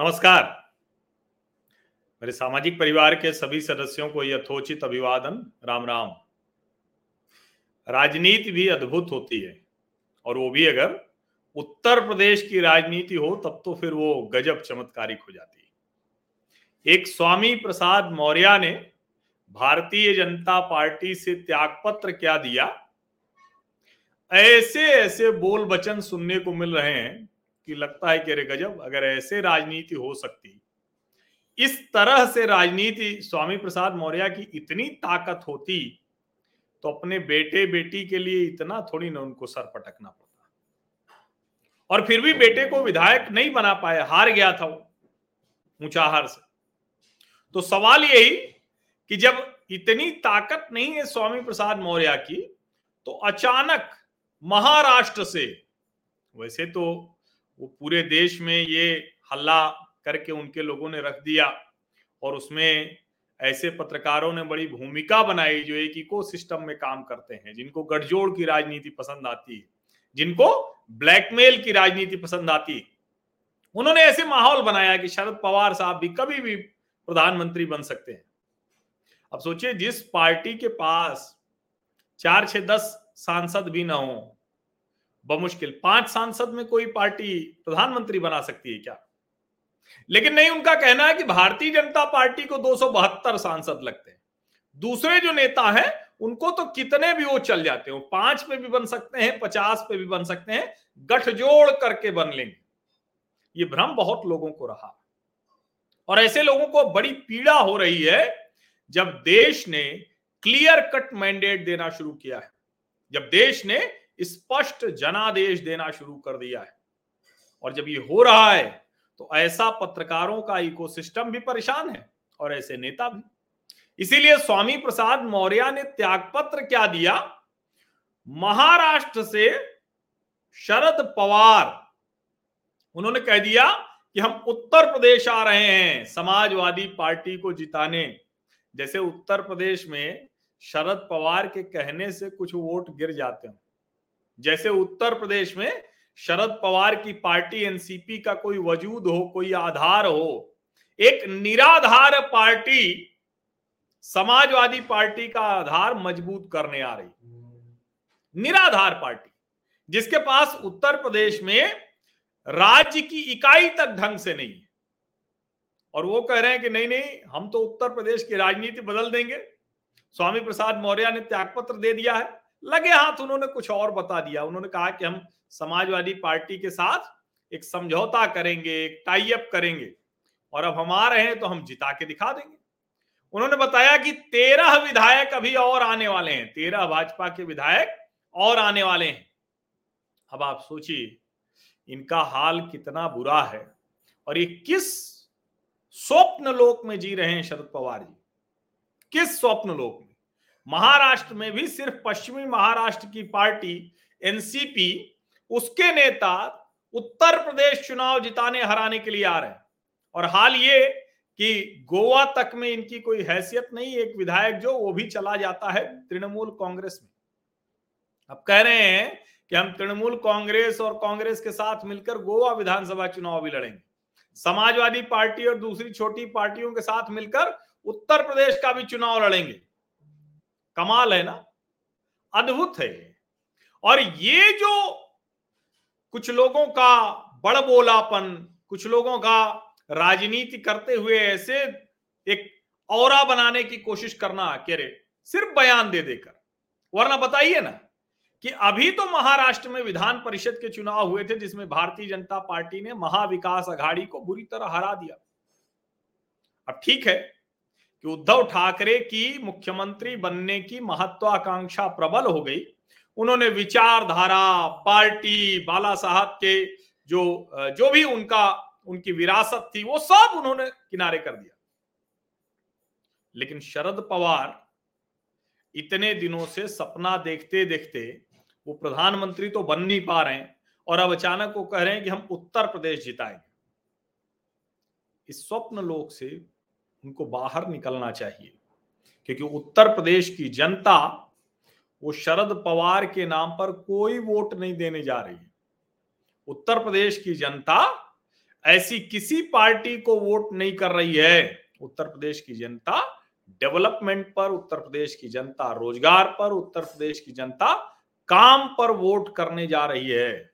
नमस्कार। मेरे सामाजिक परिवार के सभी सदस्यों को यथोचित अभिवादन, राम राम। राजनीति भी अद्भुत होती है, और वो भी अगर उत्तर प्रदेश की राजनीति हो, तब तो फिर वो गजब चमत्कारिक हो जाती है। एक स्वामी प्रसाद मौर्य ने भारतीय जनता पार्टी से त्यागपत्र क्या दिया? ऐसे ऐसे बोल बचन सुनने को मिल रहे हैं कि लगता है कि अरे गजब, अगर ऐसे राजनीति हो सकती। इस तरह से राजनीति स्वामी प्रसाद मौर्य की इतनी ताकत होती तो अपने बेटे बेटी के लिए इतना थोड़ी ना उनको सर पटकना पड़ता। और फिर भी बेटे को विधायक नहीं बना पाए हार गया था वो, ऊंचाहार से। तो सवाल यही कि जब इतनी ताकत नहीं है स्वामी प्रसाद मौर्य की तो अचानक महाराष्ट्र से, वैसे तो वो पूरे देश में ये हल्ला करके उनके लोगों ने रख दिया और उसमें ऐसे पत्रकारों ने बड़ी भूमिका बनाई जो एक इको सिस्टम में काम करते हैं, जिनको गठजोड़ की राजनीति पसंद आती है, जिनको ब्लैकमेल की राजनीति पसंद आती है। उन्होंने ऐसे माहौल बनाया कि शरद पवार साहब भी कभी भी प्रधानमंत्री बन सकते हैं। अब सोचिए, जिस पार्टी के पास चार छह दस सांसद भी ना हो बमुश्किल पाँच सांसद में कोई पार्टी प्रधानमंत्री बना सकती है क्या? लेकिन नहीं, उनका कहना है कि भारतीय जनता पार्टी को दो सौ बहत्तर सांसद लगते हैं। दूसरे जो नेता हैं, उनको तो कितने भी वो चल जाते हो, पाँच पे भी बन सकते हैं, पचास पे भी बन सकते हैं, गठजोड़ करके बन लेंगे। ये भ्रम बहुत लोगों को रहा। और ऐसे लोगों को बड़ी पीड़ा हो रही है जब देश ने क्लियर कट मैंडेट देना शुरू किया है। जब देश ने स्पष्ट जनादेश देना शुरू कर दिया है। और जब ये हो रहा है तो ऐसा पत्रकारों का इकोसिस्टम भी परेशान है और ऐसे नेता भी। इसीलिए स्वामी प्रसाद मौर्य ने त्यागपत्र क्या दिया? महाराष्ट्र से शरद पवार। उन्होंने कह दिया कि हम उत्तर प्रदेश आ रहे हैं, समाजवादी पार्टी को जिताने। जैसे उत्तर प्रदेश में शरद पवार के कहने से कुछ वोट गिर जाते हैं। जैसे उत्तर प्रदेश में शरद पवार की पार्टी एनसीपी का कोई वजूद हो, कोई आधार हो, एक निराधार पार्टी, समाजवादी पार्टी का आधार मज़बूत करने आ रही। निराधार पार्टी, जिसके पास उत्तर प्रदेश में राज्य की इकाई तक ढंग से नहीं है। और वो कह रहे हैं कि नहीं नहीं, हम तो उत्तर प्रदेश की राजनीति बदल देंगे। स्वामी प्रसाद मौर्य ने त्यागपत्र दे दिया है। लगे हाथ उन्होंने कुछ और बता दिया। उन्होंने कहा कि हम समाजवादी पार्टी के साथ एक समझौता करेंगे, एक टाई अप करेंगे और अब हम आ रहे हैं तो हम जिता के दिखा देंगे। उन्होंने बताया कि तेरह विधायक अभी और आने वाले हैं। तेरह भाजपा के विधायक और आने वाले हैं। अब आप सोचिए, इनका हाल कितना बुरा है और ये किस स्वप्न लोक में जी रहे हैं शरद पवार जी? किस स्वप्न लोक में? महाराष्ट्र में भी, सिर्फ़ पश्चिमी महाराष्ट्र की पार्टी एनसीपी उसके नेता उत्तर प्रदेश चुनाव जिताने हराने के लिए आ रहे हैं। और हाल ये कि गोवा तक में इनकी कोई हैसियत नहीं, एक विधायक जो, वो भी चला जाता है तृणमूल कांग्रेस में। अब कह रहे हैं कि हम तृणमूल कांग्रेस और कांग्रेस के साथ मिलकर गोवा विधानसभा चुनाव भी लड़ेंगे। समाजवादी पार्टी और दूसरी छोटी पार्टियों के साथ मिलकर उत्तर प्रदेश का भी चुनाव लड़ेंगे। कमाल है ना? अद्भुत है। और ये जो कुछ लोगों का बड़ बोलापन कुछ लोगों का राजनीति करते हुए ऐसे एक और बनाने की कोशिश करना, कह रहे, सिर्फ़ बयान दे देकर। वरना बताइए ना कि अभी तो महाराष्ट्र में विधान परिषद के चुनाव हुए थे, जिसमें भारतीय जनता पार्टी ने महाविकास अघाड़ी को बुरी तरह हरा दिया। अब ठीक है कि उद्धव ठाकरे की मुख्यमंत्री बनने की महत्वाकांक्षा प्रबल हो गई। उन्होंने विचारधारा, पार्टी, बाला साहब के जो जो भी उनका, उनकी विरासत थी, वो सब उन्होंने किनारे कर दिया। लेकिन शरद पवार इतने दिनों से सपना देखते देखते वो प्रधानमंत्री तो बन नहीं पा रहे हैं और अब अचानक वो कह रहे हैं कि हम उत्तर प्रदेश जिताएँगे। इस स्वप्न लोक से उनको बाहर निकलना चाहिए। क्योंकि उत्तर प्रदेश की जनता वो शरद पवार के नाम पर कोई वोट नहीं देने जा रही है। उत्तर प्रदेश की जनता ऐसी किसी पार्टी को वोट नहीं कर रही है। उत्तर प्रदेश की जनता डेवलपमेंट पर, उत्तर प्रदेश की जनता रोज़गार पर, उत्तर प्रदेश की जनता काम पर वोट करने जा रही है।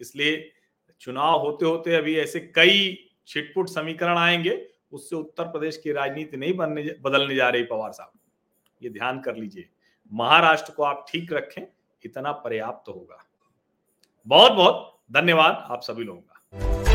इसलिए चुनाव होते होते अभी ऐसे कई छिटपुट समीकरण आएँगे। उससे उत्तर प्रदेश की राजनीति नहीं बनने बदलने जा रही पवार साहब। ये ध्यान कर लीजिए। महाराष्ट्र को आप ठीक रखें, इतना पर्याप्त तो होगा। बहुत बहुत धन्यवाद आप सभी लोगों का।